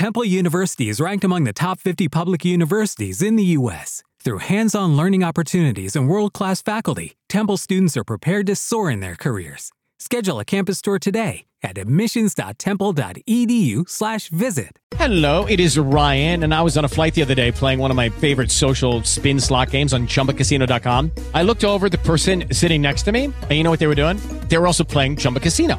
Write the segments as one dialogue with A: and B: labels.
A: Temple University is ranked among the top 50 public universities in the U.S. Through hands on learning opportunities and world class faculty, Temple students are prepared to soar in their careers. Schedule a campus tour today at admissions.temple.edu/slash visit.
B: Hello, it is Ryan, and I was on a flight the other day playing one of my favorite social spin slot games on chumbacasino.com. I looked over the person sitting next to me, and you know what they were doing? They were also playing Chumba Casino.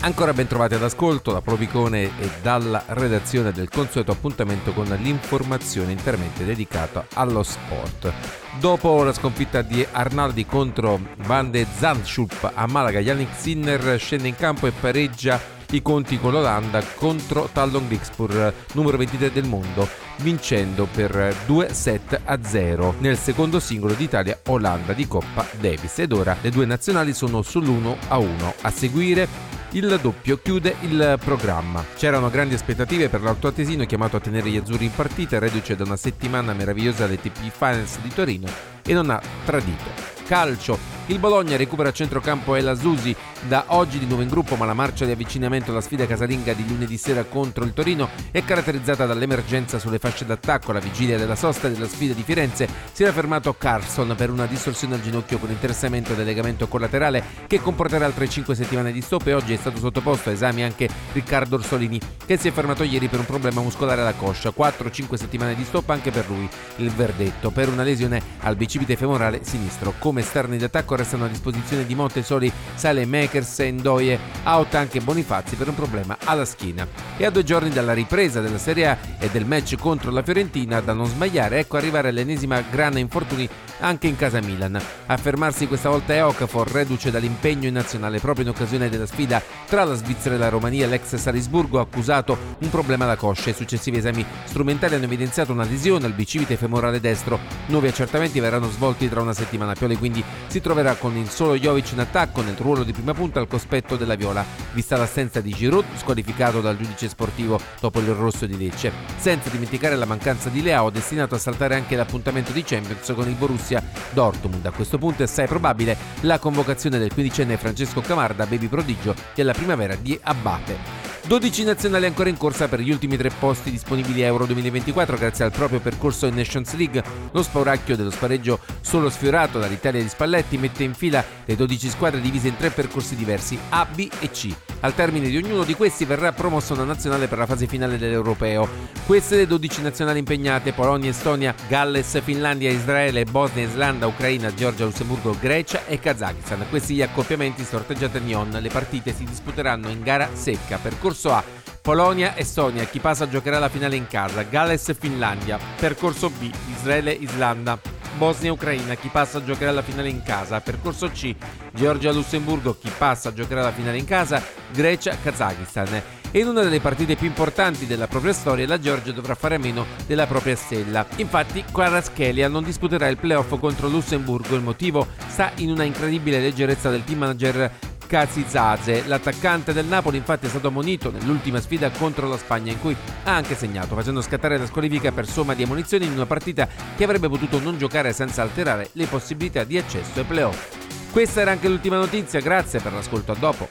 C: Ancora ben trovati ad ascolto da Provicone e dalla redazione del consueto appuntamento con l'informazione interamente dedicata allo sport. Dopo la sconfitta di Arnaldi contro Van de Zandschulp a Malaga, Yannick Sinner scende in campo e pareggia i conti con l'Olanda contro Tallon Grixpur, numero 23 del mondo, vincendo per 2 set a 0 nel secondo singolo d'Italia-Olanda di Coppa Davis. Ed ora le due nazionali sono sull'1 a 1. A seguire il doppio chiude il programma. C'erano grandi aspettative per l'altoatesino chiamato a tenere gli azzurri in partita, reduce da una settimana meravigliosa alle TP Finals di Torino e non ha tradito. Calcio. Il Bologna recupera a centrocampo Ella Zusi da oggi di nuovo in gruppo, ma la marcia di avvicinamento alla sfida casalinga di lunedì sera contro il Torino è caratterizzata dall'emergenza sulle fasce d'attacco. Alla vigilia della sosta della sfida di Firenze si era fermato Carson per una distorsione al ginocchio con interessamento del legamento collaterale che comporterà altre 5 settimane di stop e oggi è stato sottoposto a esami anche Riccardo Orsolini che si è fermato ieri per un problema muscolare alla coscia. 4-5 settimane di stop anche per lui. Il verdetto per una lesione al bicipite femorale sinistro. Come esterni d'attacco restano a disposizione di Monte Soli, Sale Makers e Ndoye, out anche Bonifazzi per un problema alla schiena. E a due giorni dalla ripresa della Serie A e del match contro la Fiorentina, da non sbagliare, ecco arrivare l'ennesima grana infortuni anche in casa Milan. A fermarsi questa volta è Okafor, reduce dall'impegno in nazionale proprio in occasione della sfida tra la Svizzera e la Romania. L'ex Salisburgo ha accusato un problema alla coscia. I successivi esami strumentali hanno evidenziato una lesione al bicipite femorale destro. Nuovi accertamenti verranno svolti tra una settimana. Pioli quindi si troverà con il solo Jovic in attacco nel ruolo di prima punta al cospetto della Viola, vista l'assenza di Giroud, squalificato dal giudice sportivo dopo il rosso di Lecce. Senza dimenticare la mancanza di Leao, destinato a saltare anche l'appuntamento di Champions con il Borussia Borussia Dortmund. A questo punto è assai probabile la convocazione del quindicenne Francesco Camarda, baby prodigio della primavera di Abate. 12 nazionali ancora in corsa per gli ultimi tre posti disponibili Euro 2024 grazie al proprio percorso in Nations League. Lo spauracchio dello spareggio solo sfiorato dall'Italia di Spalletti mette in fila le 12 squadre divise in tre percorsi diversi A, B e C. Al termine di ognuno di questi verrà promossa una nazionale per la fase finale dell'Europeo. Queste le 12 nazionali impegnate: Polonia, Estonia, Galles, Finlandia, Israele, Bosnia, Islanda, Ucraina, Georgia, Lussemburgo, Grecia e Kazakistan. Questi gli accoppiamenti sorteggiati a Nyon. Le partite si disputeranno in gara secca. Percorso A. Polonia, Estonia, chi passa giocherà la finale in casa. Galles, Finlandia. Percorso B. Israele, Islanda. Bosnia, Ucraina, chi passa giocherà la finale in casa. Percorso C. Georgia, Lussemburgo, chi passa giocherà la finale in casa. Grecia, Kazakistan. E in una delle partite più importanti della propria storia la Georgia dovrà fare a meno della propria stella. Infatti Kvaratskhelia non disputerà il playoff contro Lussemburgo, il motivo sta in una incredibile leggerezza del team manager Kazizaze. L'attaccante del Napoli infatti è stato ammonito nell'ultima sfida contro la Spagna in cui ha anche segnato facendo scattare la squalifica per somma di ammonizioni in una partita che avrebbe potuto non giocare senza alterare le possibilità di accesso ai playoff. Questa era anche l'ultima notizia, grazie per l'ascolto, a dopo.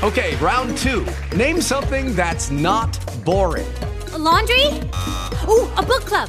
D: Okay, round 2. Name something that's not boring.
E: A laundry? Ooh, a book club.